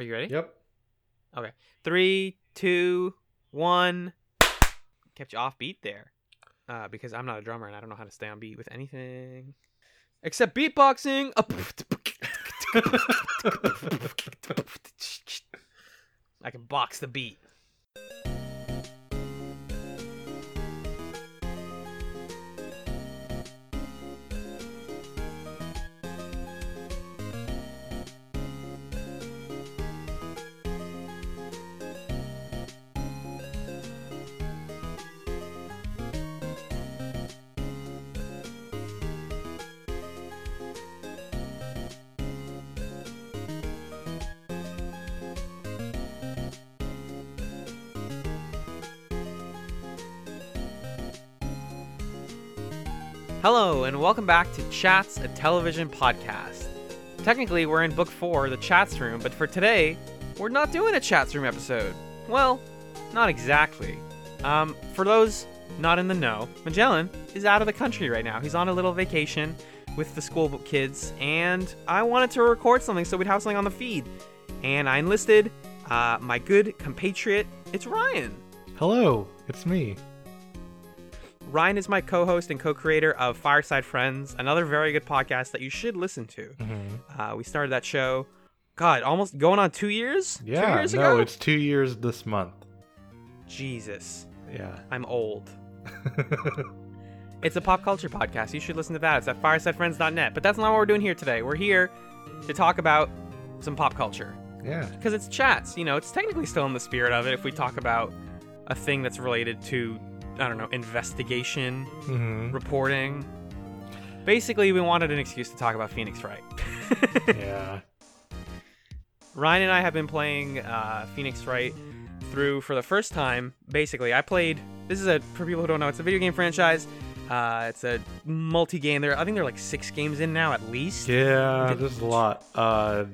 Are you ready? Yep. Okay. Three, two, one. Kept you off beat there. Uh, because I'm not a drummer and I don't know how to stay on beat with anything. Except beatboxing. I can box the beat. And welcome back to Chats, a television podcast. Technically, we're in book four, the Chats Room, but for today, we're not doing a Chats Room episode. Well, not exactly. Um, for those not in the know, Magellan is out of the country right now. He's on a little vacation with the school kids, and I wanted to record something so we'd have something on the feed. And I enlisted uh, my good compatriot, it's Ryan. Hello, it's me. Ryan is my co-host and co-creator of Fireside Friends, another very good podcast that you should listen to. Mm-hmm. Uh, we started that show, God, almost going on two years. two Yeah, years no, ago. it's two years this month. Jesus, Yeah. I'm old. It's a pop culture podcast. You should listen to that. It's at firesidefriends.net. But that's not what we're doing here today. We're here to talk about some pop culture yeah. because it's chats. You know, it's technically still in the spirit of it if we talk about a thing that's related to, I don't know, investigation, Mm-hmm. reporting. Basically, we wanted an excuse to talk about Phoenix Wright. yeah. Ryan and I have been playing uh, Phoenix Wright through for the first time. Basically, I played. This is a for people who don't know, it's a video game franchise. Uh, it's a multi-game. There, I think there are like six games in now at least. Yeah, there's a lot. Uh,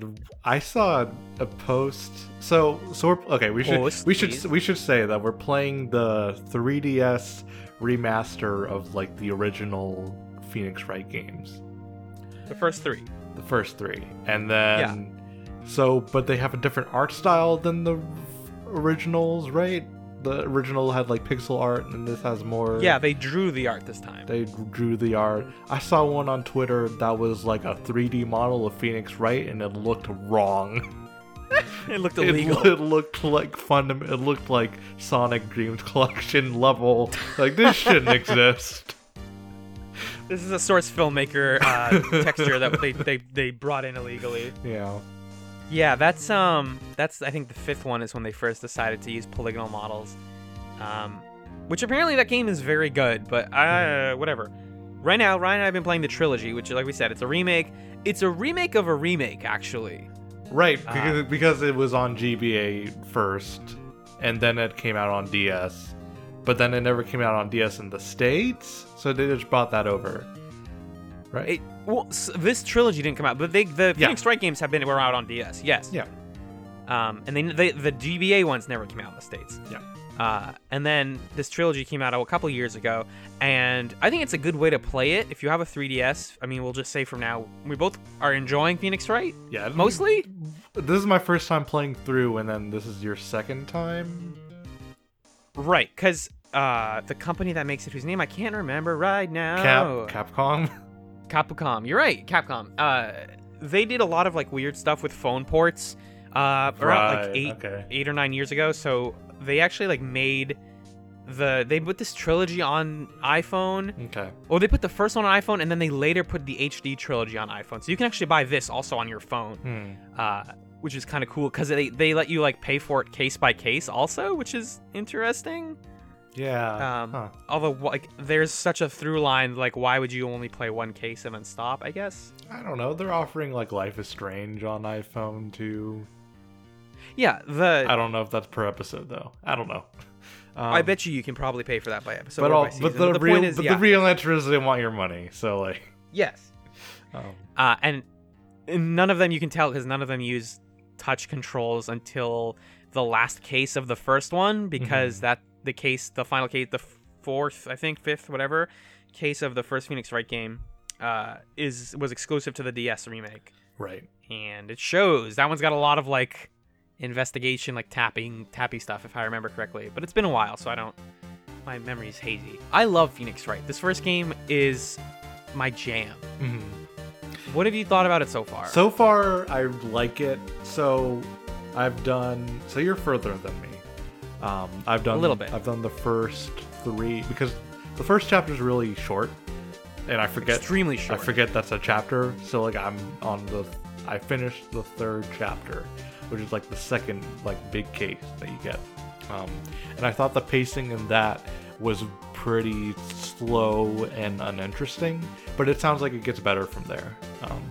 I saw a post. So, so we're okay. We should Post, we should please. we should say that we're playing the 3DS remaster of like the original Phoenix Wright games, The first three. the first three, and then yeah. so, but they have a different art style than the originals, right? The original had like pixel art, and this has more. Yeah, they drew the art this time. They drew the art. I saw one on Twitter that was like a 3D model of Phoenix Wright, and it looked wrong. It looked illegal. it looked like fundam- It looked like Sonic Dreams Collection level. Like this shouldn't exist. this is a source filmmaker uh, texture that they, they they brought in illegally. Yeah. Yeah, that's um that's I think the fifth one is when they first decided to use polygonal models. Um which apparently that game is very good, but uh whatever. Right now, Ryan and I have been playing the trilogy, which like we said, it's a remake. It's a remake of a remake actually. Right, Ah. because, because it was on GBA first, and then it came out on DS. But then it never came out on DS in the States, so they just brought that over. Right? It well, this trilogy didn't come out, but they the Yeah. Phoenix Wright games have been were out on DS. Yes. Yeah. Um, and they, they the GBA ones never came out in the states. Yeah. Uh, and then this trilogy came out a couple years ago, and I think it's a good way to play it if you have a 3DS. I mean, we'll just say from now we both are enjoying Phoenix Wright yeah. mostly. This is my first time playing through, and then this is your second time? Right, because uh, the company that makes it, whose name I can't remember right now, Cap, Capcom? Capcom. You're right, Capcom. Uh, they did a lot of like weird stuff with phone ports. Uh, around like eight, okay. eight or nine years ago. So they actually like made the they put this trilogy on iPhone. Okay. Well, they put the first one on iPhone, and then they later put the HD trilogy on iPhone. So you can actually buy this also on your phone, Hmm. uh, which is kind of cool because they they let you like pay for it case by case also, which is interesting. Yeah. Um, huh. Although like there's such a through line, like why would you only play one case and then stop? I guess. I don't know. They're offering like Life is Strange on iPhone too. Yeah, the I don't know if that's per episode though. I don't know. Um, I bet you you can probably pay for that by episode but all, by but the, the real, is, but yeah, the real answer is they want your money. So like, yes. um, Uh, and and none of them you can tell because none of them use touch controls until the last case of the first one because that the case, the final case, the fourth, I think, fifth, whatever case of the first Phoenix Wright game uh, is was exclusive to the DS remake, right. and it shows that one's got a lot of like investigation, like tapping, tappy stuff, if I remember correctly. But it's been a while, so I don't. My memory's hazy. I love Phoenix Wright. This first game is my jam. Mhm. What have you thought about it so far? So far, I like it. So I've done. So you're further than me. Um, I've done a little bit. I've done the first three because the first chapter is really short, and I forget. extremely short. I forget that's a chapter. So like I'm on the. I finished the third chapter, which is like the second like big case that you get. Um, and I thought the pacing in that was pretty slow and uninteresting, but it sounds like it gets better from there. Um,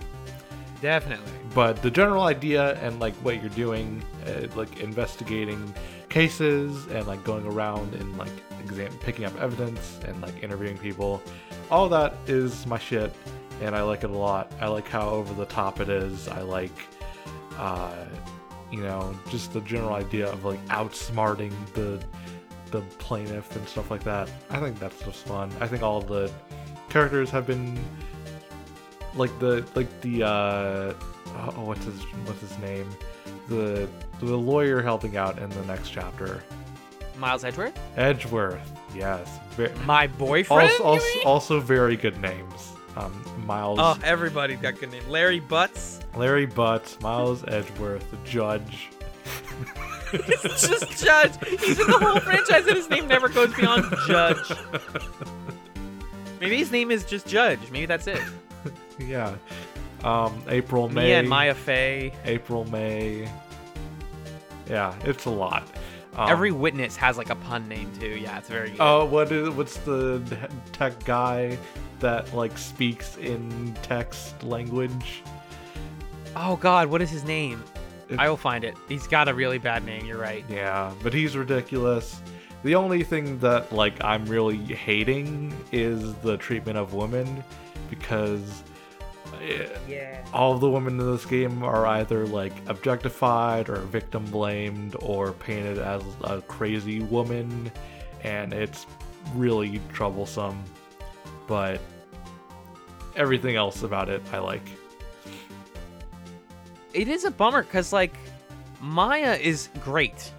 Definitely. but the general idea and like what you're doing uh, like investigating cases and like going around and like exam picking up evidence and like interviewing people. All that is my shit and i like it a lot. I like how over the top it is. I like uh you know just the general idea of like outsmarting the the plaintiff and stuff like that. I think that's just fun. I think all the characters have been like the like the uh oh what's his what's his name? The the lawyer helping out in the next chapter Miles Edgeworth? edgeworth yes My boyfriend? also, also, also very good names um miles Oh, everybody's got good names. Larry Butts. larry butts miles edgeworth judge It's just Judge. He's in the whole franchise and his name never goes beyond Judge. Maybe his name is just Judge. Maybe that's it. yeah um april may and Maya Fey. april may yeah it's a lot um, Every witness has like a pun name too. Yeah, it's very good. Oh, what is what's the tech guy that like speaks in text language? oh God, what is his name? I will find it. He's got a really bad name. You're right. Yeah, but he's ridiculous. The only thing that like I'm really hating is the treatment of women because Yeah. all the women in this game are either like objectified or victim blamed or painted as a crazy woman and it's really troublesome but everything else about it i like It is a bummer because like Maya is great.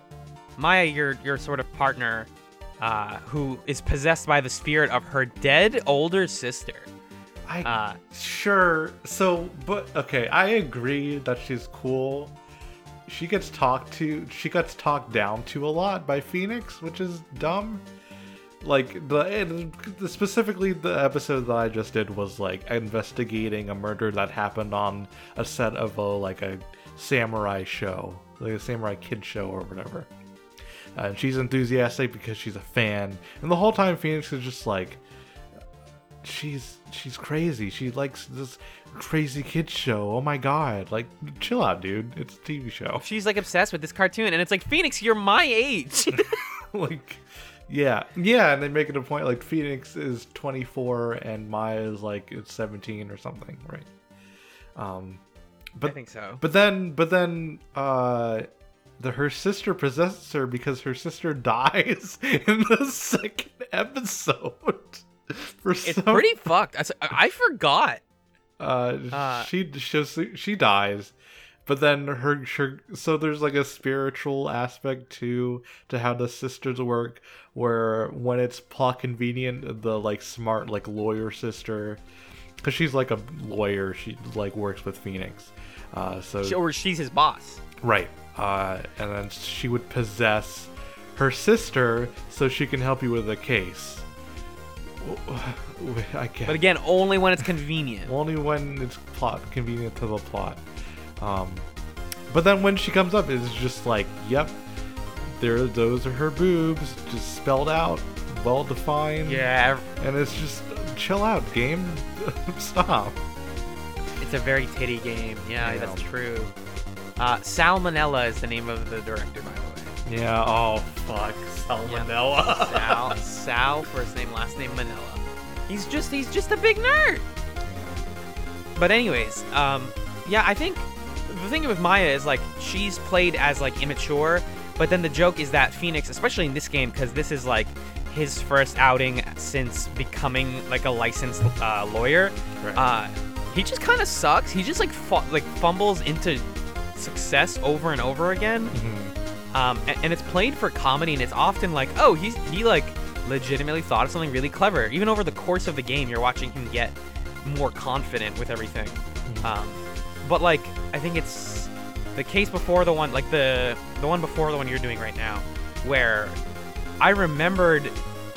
Maya, your your sort of partner, uh, who is possessed by the spirit of her dead older sister. I Uh, sure so but okay i agree that she's cool. She gets talked to she gets talked down to a lot by phoenix which is dumb. Like the, the specifically the episode that i just did was like investigating a murder that happened on a set of a like a samurai show like a samurai kid show or whatever. Uh, and she's enthusiastic because she's a fan. And the whole time phoenix is just like she's she's crazy. She likes this crazy kid show. Oh my god. Like chill out dude. It's a tv show. She's like obsessed with this cartoon, and it's like Phoenix, you're my age. like yeah. Yeah and they make it a point like phoenix is 24 and maya is like it's 17 or something right? Um but I think so. but then but then uh the her sister possesses her because her sister dies in the second episode for It's some pretty fucked. I forgot. uh, Uh, she she she dies but then her, her so there's like a spiritual aspect to to how the sisters work where when it's plot convenient the like smart like lawyer sister because she's like a lawyer she like works with phoenix uh so She, or she's his boss. right uh and then she would possess her sister so she can help you with a case I can't. But again, only when it's convenient. Only when it's plot convenient to the plot. Um, but then when she comes up, it's just like, yep, there. Those are her boobs, just spelled out, well defined. Yeah, And it's just chill out, game. Stop. it's a very titty game. Yeah, Yeah. that's true. Uh, Salmonella is the name of the director, by the way. Yeah. Oh fuck. Salmonella. Sal, Sal, first name, last name, Manella. He's just he's just a big nerd. But anyways, um, yeah, I think the thing with Maya is like she's played as like immature, but then the joke is that Phoenix, especially in this game, because this is like his first outing since becoming like a licensed uh, lawyer. Right. Uh, he just kind of sucks. He just like fu- like fumbles into success over and over again. Mhm. Um, and, and it's played for comedy, and it's often like, oh, he's he like legitimately thought of something really clever. Even over the course of the game, you're watching him get more confident with everything. Um, but like, I think it's the case before the one, like the the one before the one you're doing right now, where I remembered,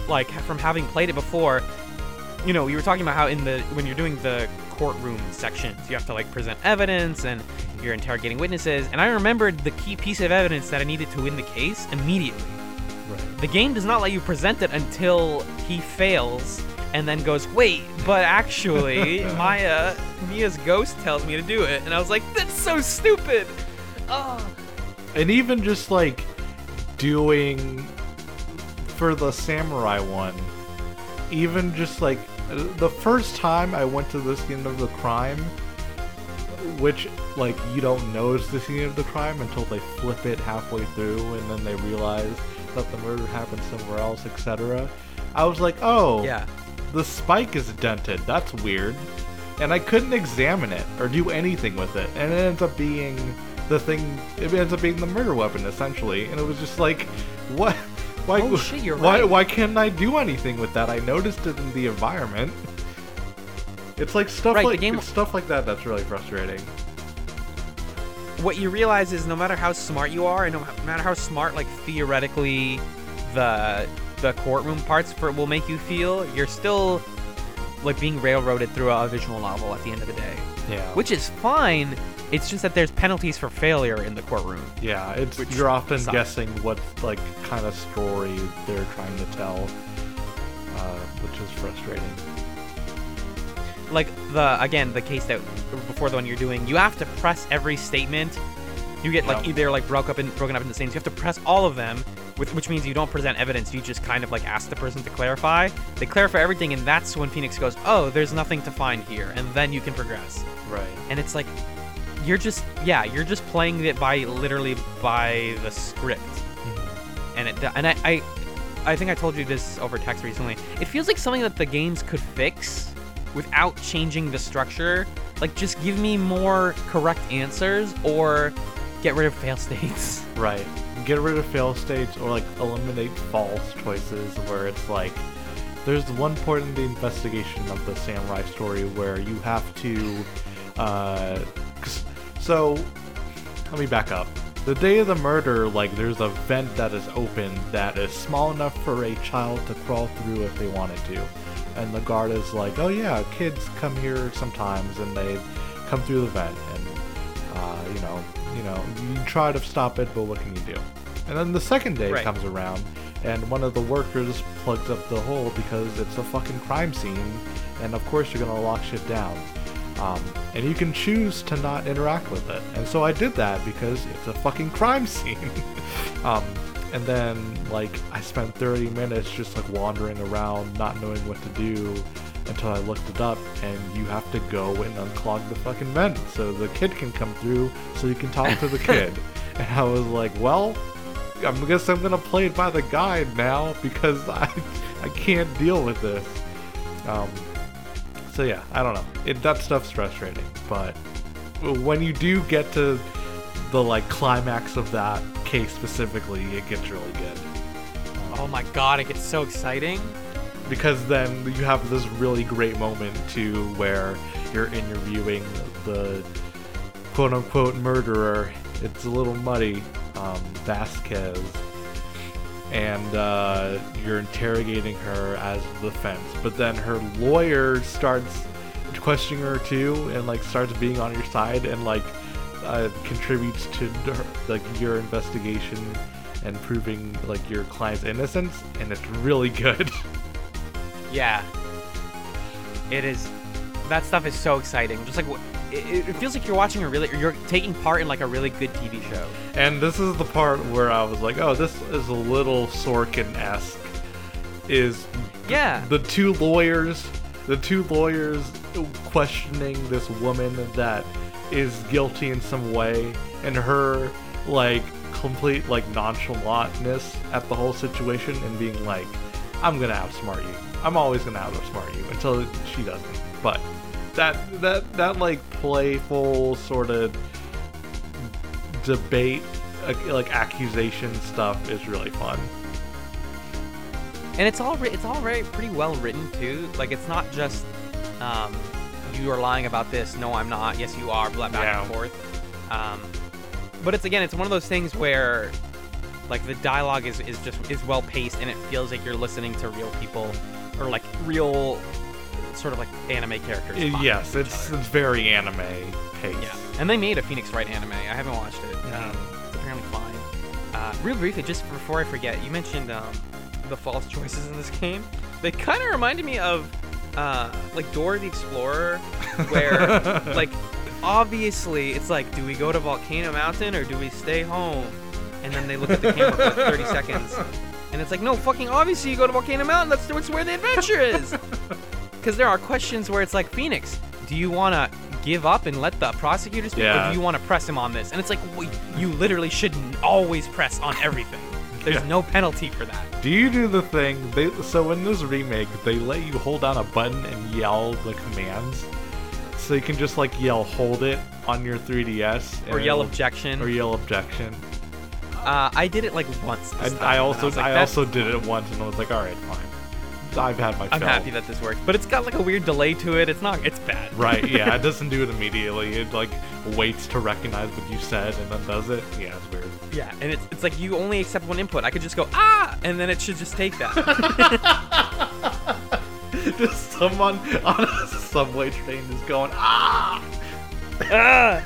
like from having played it before. You know, you were talking about how in the when you're doing the courtroom sections, you have to like present evidence and you're interrogating witnesses. And I remembered the key piece of evidence that I needed to win the case immediately. Right. The game does not let you present it until he fails and then goes, wait, but actually, Maya, Mia's ghost tells me to do it. And I was like, that's so stupid. Oh. and even just like doing for the samurai one even just like the first time i went to the scene of the crime which like you don't know is the scene of the crime until they flip it halfway through and then they realize that the murder happened somewhere else etc i was like oh Yeah. the spike is dented. That's weird. And I couldn't examine it or do anything with it. And it ends up being the thing. It ends up being the murder weapon essentially. And it was just like, what? Why? Oh, shit, you're why? right. Why can't I do anything with that? I noticed it in the environment. It's like stuff Right, the like game- it's stuff like that that's really frustrating. What you realize is no matter how smart you are, and no matter how smart, like theoretically, the the courtroom parts for will make you feel, you're still like being railroaded through a visual novel at the end of the day, Yeah. which is fine. It's just that there's penalties for failure in the courtroom. yeah, it's which you're often sucks. guessing what like kind of story they're trying to tell, uh, which is frustrating. Like the again the case that before the one you're doing you have to press every statement. You get like either like broke up in broken up into statements you have to press all of them with, which means you don't present evidence. You just kind of like ask the person to clarify. They clarify everything and that's when phoenix goes oh there's nothing to find here and then you can progress. Right. and it's like you're just yeah you're just playing it by literally by the script. Mm-hmm. And it and I, I I think I told you this over text recently. It feels like something that the games could fix without changing the structure. Like just give me more correct answers or get rid of fail states. Right. Get rid of fail states or like eliminate false choices where it's like there's one point in the investigation of the samurai story where you have to uh so let me back up. The day of the murder, like there's a vent that is open that is small enough for a child to crawl through if they wanted to. And the guard is like, "Oh yeah, kids come here sometimes and they come through the vent and uh, you know, you know, you try to stop it, but what can you do?" And then the second day Right. comes around and one of the workers plugs up the hole because it's a fucking crime scene and of course you're going to lock shit down. Um, and you can choose to not interact with it. And so I did that because it's a fucking crime scene. um, and then, like, I spent 30 minutes just like wandering around, not knowing what to do until I looked it up. And you have to go and unclog the fucking vent so the kid can come through so you can talk to the kid. and I was like, well, I guess I'm gonna play it by the guide now because I I can't deal with this. Um, so yeah, I don't know. It, that stuff's frustrating, but when you do get to the like climax of that case specifically, it gets really good Oh my god, it gets so exciting. because then you have this really great moment too where you're interviewing the quote unquote murderer. It's a little muddy, um, Vasquez, and uh, you're interrogating her as the defense. But then her lawyer starts questioning her too, and like starts being on your side and like uh, contributes to like your investigation and proving like your client's innocence, and it's really good. Yeah. It is. That stuff is so exciting. Just like it, it feels like you're watching a really, you're taking part in like a really good TV show. And this is the part where I was like, oh, this is a little Sorkin esque. Is Yeah. the two lawyers, the two lawyers questioning this woman that is guilty in some way, and her like complete like nonchalantness at the whole situation, and being like, I'm gonna outsmart you. I'm always gonna outsmart you until she doesn't. But that that that like playful sort of debate, like accusation stuff is really fun. and it's all it's all very pretty well written too. Like it's not just um, you are lying about this. No, I'm not. Yes, you are. Blah back and forth. Um, but it's again, it's one of those things where like the dialogue is, is just is well paced and it feels like you're listening to real people or like real sort of like anime characters. Yes, it's it's very anime paced. Yeah, and they made a Phoenix Wright anime. I haven't watched it. Yeah. Um, it's apparently fine. Uh, real briefly, just before I forget, you mentioned um, the false choices in this game. They kind of reminded me of uh, like Dora the Explorer, where like obviously it's like, do we go to Volcano Mountain or do we stay home? And then they look at the camera for like 30 seconds, and it's like, no, fucking obviously you go to Volcano Mountain. That's, that's where the adventure is. Because there are questions where it's like, Phoenix, do you want to give up and let the prosecutors speak, or Yeah. do you want to press him on this? And it's like, well, you literally should always press on everything. There's Yeah. no penalty for that. Do you do the thing? They so in this remake, they let you hold down a button and yell the commands, so you can just like yell "hold it" on your 3ds Or yell objection. or yell objection. uh, I did it like once. time, I also was like, I also did it once and I was like, all right, fine. I've had my. I'm fill." happy that this worked, but it's got like a weird delay to it. It's not. It's bad. Right? Yeah, it doesn't do it immediately. It like waits to recognize what you said and then does it. Yeah, it's weird. Yeah, and it's it's like you only accept one input. I could just go ah, and then it should just take that. just someone on a subway train is going ah. ah!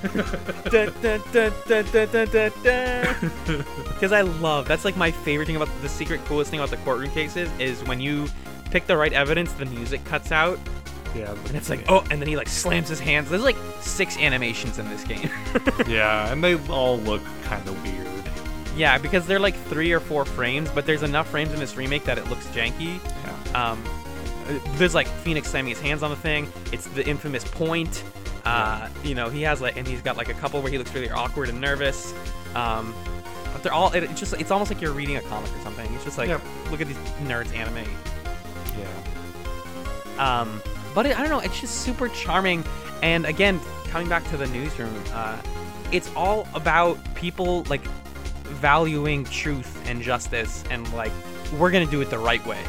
dun, dun, dun, dun, dun, dun, dun, dun. Because I love that's like my favorite thing about the secret coolest thing about the courtroom cases is when you pick the right evidence, the music cuts out, Yeah, and it's like oh, and then he like slams his hands. There's like six animations in this game. yeah, and they all look kind of weird. yeah, because they're like three or four frames, but there's enough frames in this remake that it looks janky. Yeah. Um, uh, there's like Phoenix slamming his hands on the thing. It's the infamous point. Uh, you know, he has like, and he's got like a couple where he looks really awkward and nervous. Um, but they're all. It, it's just, it's almost like you're reading a comic or something. It's just like, Yep. look at these nerds animate. Yeah. Um, but it, I don't know, it's just super charming. And again, coming back to the newsroom, uh, it's all about people like valuing truth and justice and like we're gonna do it the right way.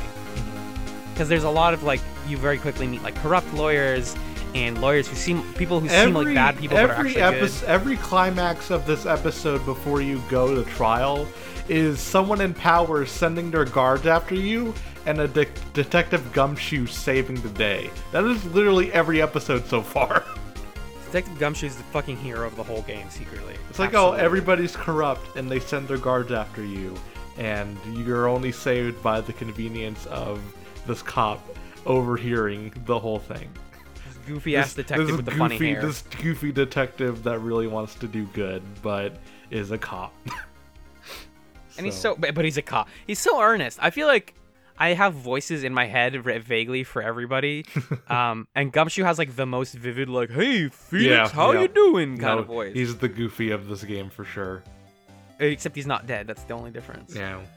Because there's a lot of like you very quickly meet like corrupt lawyers and lawyers who seem people who seem like bad people but are every actually good. epi- every climax of this episode before you go to trial is someone in power sending their guards after you and a de- detective gumshoe saving the day. That is literally every episode so far. Detective Gumshoe is the fucking hero of the whole game secretly. It's like, oh, everybody's corrupt and they send their guards after you, and you're only saved by the convenience of this cop overhearing the whole thing. goofy ass detective this with the goofy, funny hair. This goofy detective that really wants to do good, but is a cop. And he's so, but he's a cop. He's so earnest. I feel like I have voices in my head vaguely for everybody. um, and Gumshoe has like the most vivid, like, "Hey, Phoenix, Yeah, how yeah. you doing?" kind No, of voice. He's the goofy of this game for sure. Except he's not dead. That's the only difference. Yeah.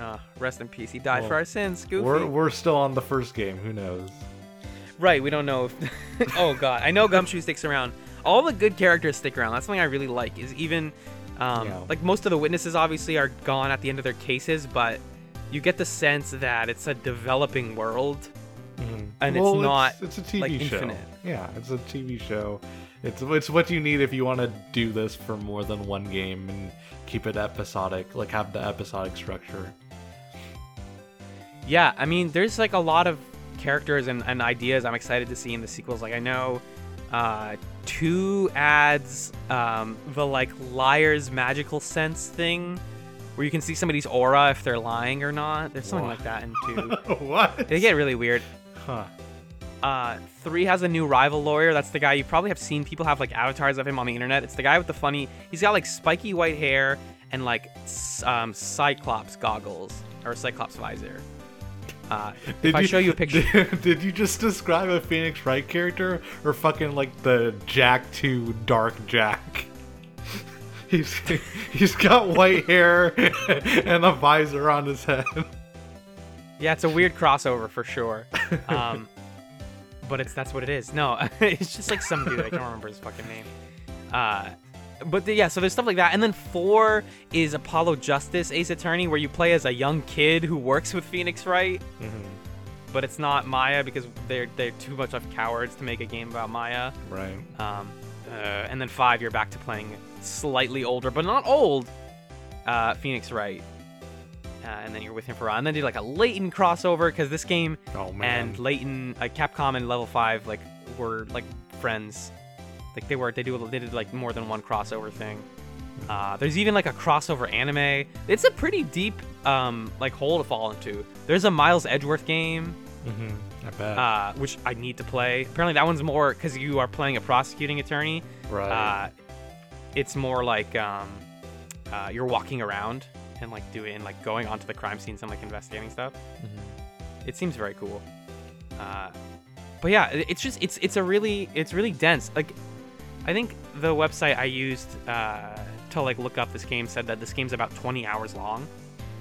Uh, rest in peace. He died Well, for our sins. Goofy. We're we're still on the first game. Who knows? Right. We don't know if. oh God, I know Gumshoe sticks around. All the good characters stick around. That's something I really like. Is even, um, Yeah. like most of the witnesses obviously are gone at the end of their cases, but you get the sense that it's a developing world. And it's Well, not, It's, a TV like, show. infinite. Yeah, it's a TV show. It's it's what you need if you want to do this for more than one game and keep it episodic, like have the episodic structure. Yeah, I mean, there's like a lot of characters and, and ideas I'm excited to see in the sequels. Like, I know uh, two adds um, the like liar's magical sense thing, where you can see somebody's aura if they're lying or not. There's something What? like that in two. what? they get really weird. Huh. Uh, three has a new rival lawyer. That's the guy you probably have seen. People have like avatars of him on the internet. It's the guy with the funny. He's got like spiky white hair and like um, cyclops goggles or cyclops visor. Uh, if I show you a picture, Did, did you just describe a Phoenix Wright character or fucking like the Jak 2 Dark Jak? He's he's got white hair and a visor on his head. yeah, it's a weird crossover for sure. Um, but it's that's what it is. No, it's just like some dude. I can't remember his fucking name. Uh, but the, yeah, so there's stuff like that, and then four is Apollo Justice Ace Attorney, where you play as a young kid who works with Phoenix Wright, Mhm. but it's not Maya because they're they're too much of cowards to make a game about Maya. Right. Um, uh, and then five, you're back to playing slightly older, but not old, uh, Phoenix Wright. Uh, and then you're with him for a while. And then did like a Layton crossover because this game Oh and Layton, uh, Capcom and Level Five, like were like friends. Like they were, they do, they did like more than one crossover thing. Uh, there's even like a crossover anime. It's a pretty deep, um, like hole to fall into. There's a Miles Edgeworth game, hmm I bet. uh, which I need to play. Apparently that one's more because you are playing a prosecuting attorney. right. Uh, it's more like um, uh, you're walking around and like doing like going onto the crime scenes and like investigating stuff. Mhm. It seems very cool. Uh, but yeah, it's just it's it's a really it's really dense. Like I think the website I used uh, to like look up this game said that this game's about 20 hours long,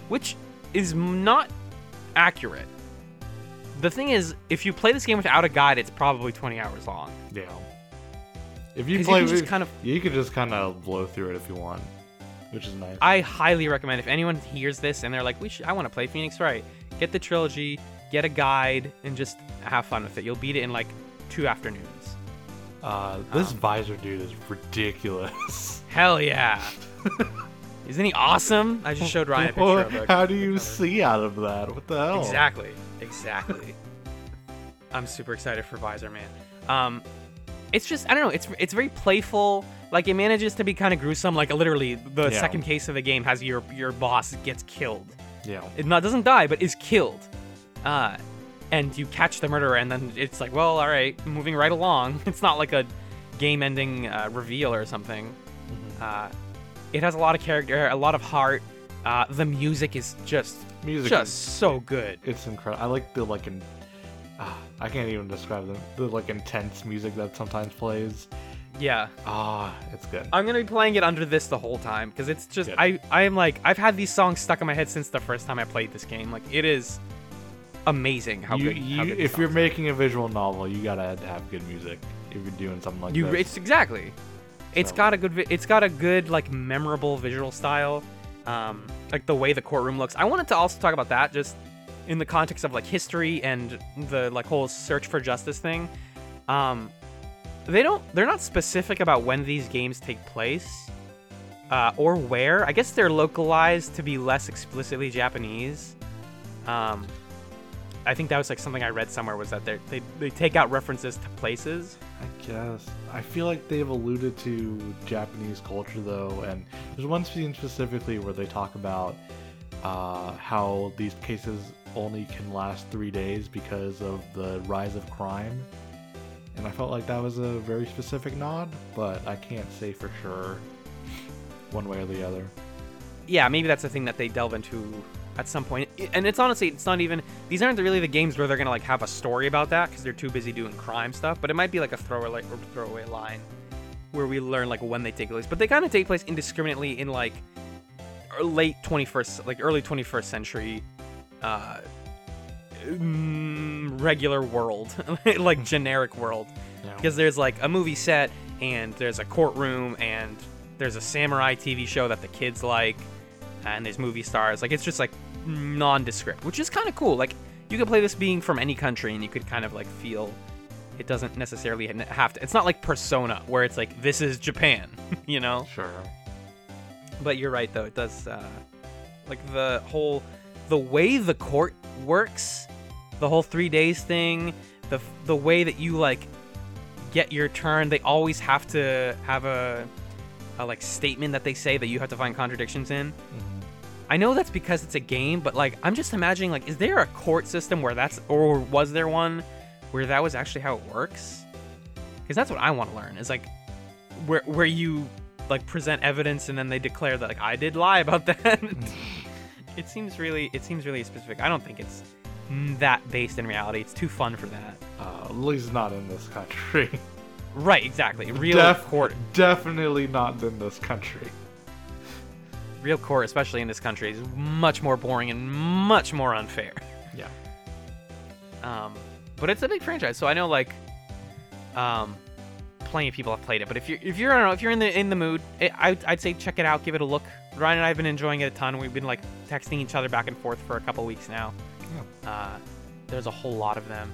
which is not accurate. The thing is, if you play this game without a guide, it's probably 20 hours long. Yeah. If you play, you can just kind of you could just kind of blow through it if you want, which is nice. I highly recommend if anyone hears this and they're like, "We should, I want to play Phoenix Wright." Get the trilogy, get a guide, and just have fun with it. You'll beat it in like two afternoons. Uh, this Um, visor dude is ridiculous. Hell yeah! Isn't he awesome? I just showed Ryan a picture of it. How do you see out of that? What the hell? Exactly. Exactly. I'm super excited for Visor Man. Um, it's just I don't know. It's it's very playful. Like it manages to be kind of gruesome. Like literally, the Yeah. second case of the game has your your boss gets killed. Yeah. it not doesn't die but is killed uh and you catch the murderer and then it's like well all right moving right along it's not like a game ending uh, reveal or something Mhm. uh it has a lot of character a lot of heart uh the music is just Music just is so good it's incredible. I like the like in. ah, I can't even describe the, the like intense music that sometimes plays. yeah Ah, it's good. i'm gonna be playing it under this the whole time because it's just Good. i i'm like i've had these songs stuck in my head since the first time i played this game like it is amazing how you, good, you how good if you're are. making a visual novel, you gotta have good music. If you're doing something like you this. it's exactly It's got a good it's got a good like memorable visual style um like the way the courtroom looks. I wanted to also talk about that just in the context of like history and the like whole search for justice thing. Um they don't they're not specific about when these games take place uh, or where. I guess they're localized to be less explicitly japanese. Um i think that was like something i read somewhere was that they they they take out references to places I guess. I feel like they've alluded to Japanese culture though, and there's one scene specifically where they talk about uh, how these cases only can last three days because of the rise of crime. And I felt like that was a very specific nod, but I can't say for sure one way or the other. yeah, maybe that's the thing that they delve into at some point. And it's honestly, it's not even. These aren't really the games where they're gonna like have a story about that because they're too busy doing crime stuff. But it might be like a throwaway or throwaway line where we learn like when they take place. But they kind of take place indiscriminately in like late 21st, like early 21st century, uh, mm, regular world, like generic world because there's like a movie set and there's a courtroom and there's a samurai TV show that the kids like and there's movie stars like it's just like nondescript which is kind of cool like you could play this being from any country and you could kind of like feel it doesn't necessarily have to it's not like persona where it's like this is japan you know Sure. but you're right though it does uh like the whole the way the court works the whole three days thing the the way that you like get your turn they always have to have a a like statement that they say that you have to find contradictions in Mhm. I know that's because it's a game but like i'm just imagining like is there a court system where that's or was there one where that was actually how it works because that's what i want to learn is like where where you like present evidence and then they declare that like I did lie about that. it seems really it seems really specific. I don't think it's that based in reality. It's too fun for that. Uh, at least not in this country. Right, exactly. Real Def- court, Definitely not in this country. Real court, especially in this country, is much more boring and much more unfair. Yeah. Um, but it's a big franchise, so I know like, um, plenty of people have played it. But if you're if you're I don't know if you're in the in the mood, it, I, I'd say check it out, give it a look. Ryan and I have been enjoying it a ton. We've been like texting each other back and forth for a couple weeks now. Uh, there's a whole lot of them,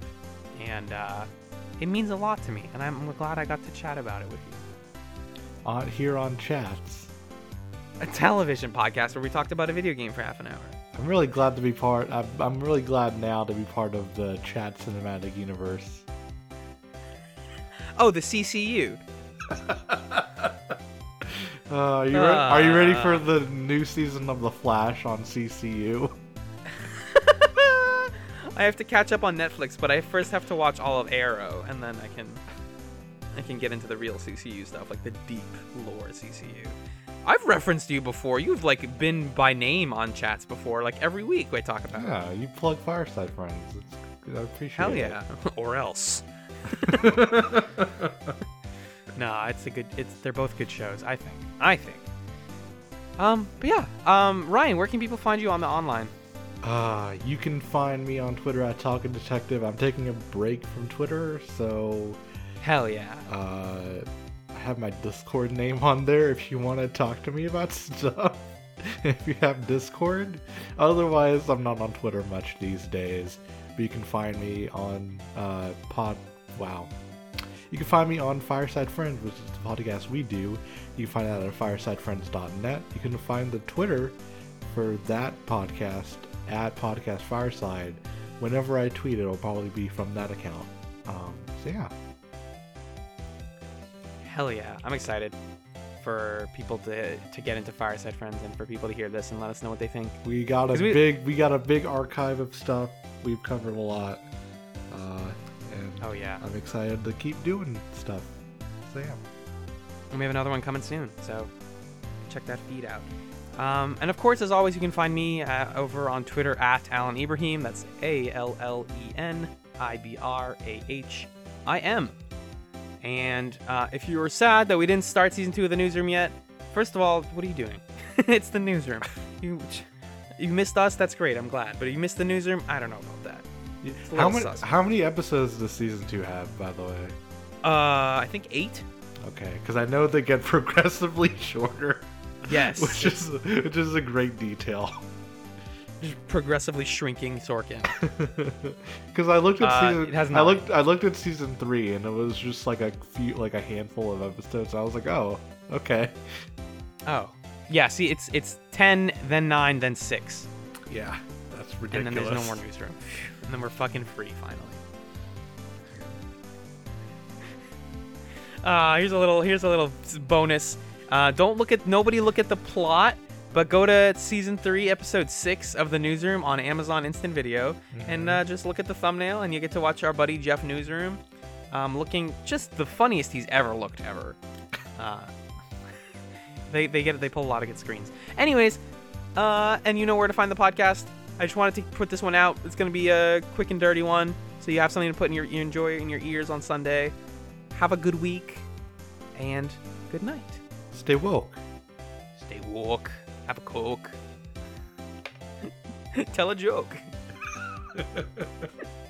and uh, it means a lot to me. And I'm glad I got to chat about it with you. On here on chats. A television podcast where we talked about a video game for half an hour. I'm really glad to be part. I'm, I'm really glad now to be part of the chat cinematic universe. Oh, the CCU. Uh, are you re- are you ready for Uh. the new season of The Flash on CCU? I have to catch up on Netflix, but I first have to watch all of Arrow, and then I can I can get into the real CCU stuff, like the deep lore CCU. I've referenced you before. You've like been by name on chats before, like every week we talk about. it. Yeah, you plug Fireside Friends. It's, I appreciate Hell it. yeah, or else. no, it's a good. It's they're both good shows. I think. I think. Um, but yeah. Um, Ryan, where can people find you on the online? Uh, you can find me on Twitter at Talking Detective. I'm taking a break from Twitter, so Hell yeah. uh, I have my Discord name on there if you want to talk to me about stuff. if you have Discord, otherwise I'm not on Twitter much these days. But you can find me on uh, Pod. Wow. You can find me on Fireside Friends, which is the podcast we do. You can find that at firesidefriends.net. You can find the Twitter for that podcast at Podcast Fireside. Whenever I tweet, it'll probably be from that account. Um, so yeah. Hell yeah. I'm excited for people to to get into Fireside Friends and for people to hear this and let us know what they think. We got a we- big we got a big archive of stuff. We've covered a lot. Uh, and Oh yeah. I'm excited to keep doing stuff. Sam. And we have another one coming soon, so check that feed out. Um, and of course, as always, you can find me uh, over on Twitter at Allen Ibrahim. That's A L L E N I B R A H I M. And uh, if you were sad that we didn't start season two of the newsroom yet, first of all, what are you doing? it's the newsroom. You you missed us. That's great. I'm glad. But you missed the newsroom. I don't know about that. How many how many episodes does season two have, by the way? Uh, I think eight. Okay, because I know they get progressively shorter, Yes. which is which is a great detail. Progressively shrinking Sorkin. Because I looked at Uh, season, has I looked I looked at season three, and it was just like a few, like a handful of episodes. I was like, oh, okay, Oh, yeah. See, it's it's ten, then nine, then six, yeah, that's ridiculous. and then there's no more newsroom, and then we're fucking free finally. Uh, here's a little here's a little bonus. Uh, don't look at nobody look at the plot, but go to season three, episode six of the newsroom on Amazon Instant Video, and uh, just look at the thumbnail, and you get to watch our buddy Jeff Newsroom, um, looking just the funniest he's ever looked ever. Uh, they they get they pull a lot of good screens. Anyways, uh, and you know where to find the podcast. I just wanted to put this one out. It's gonna be a quick and dirty one, so you have something to put in your you enjoy in your ears on Sunday. Have a good week, and good night. Stay woke. Stay woke. Have a coke. Tell a joke.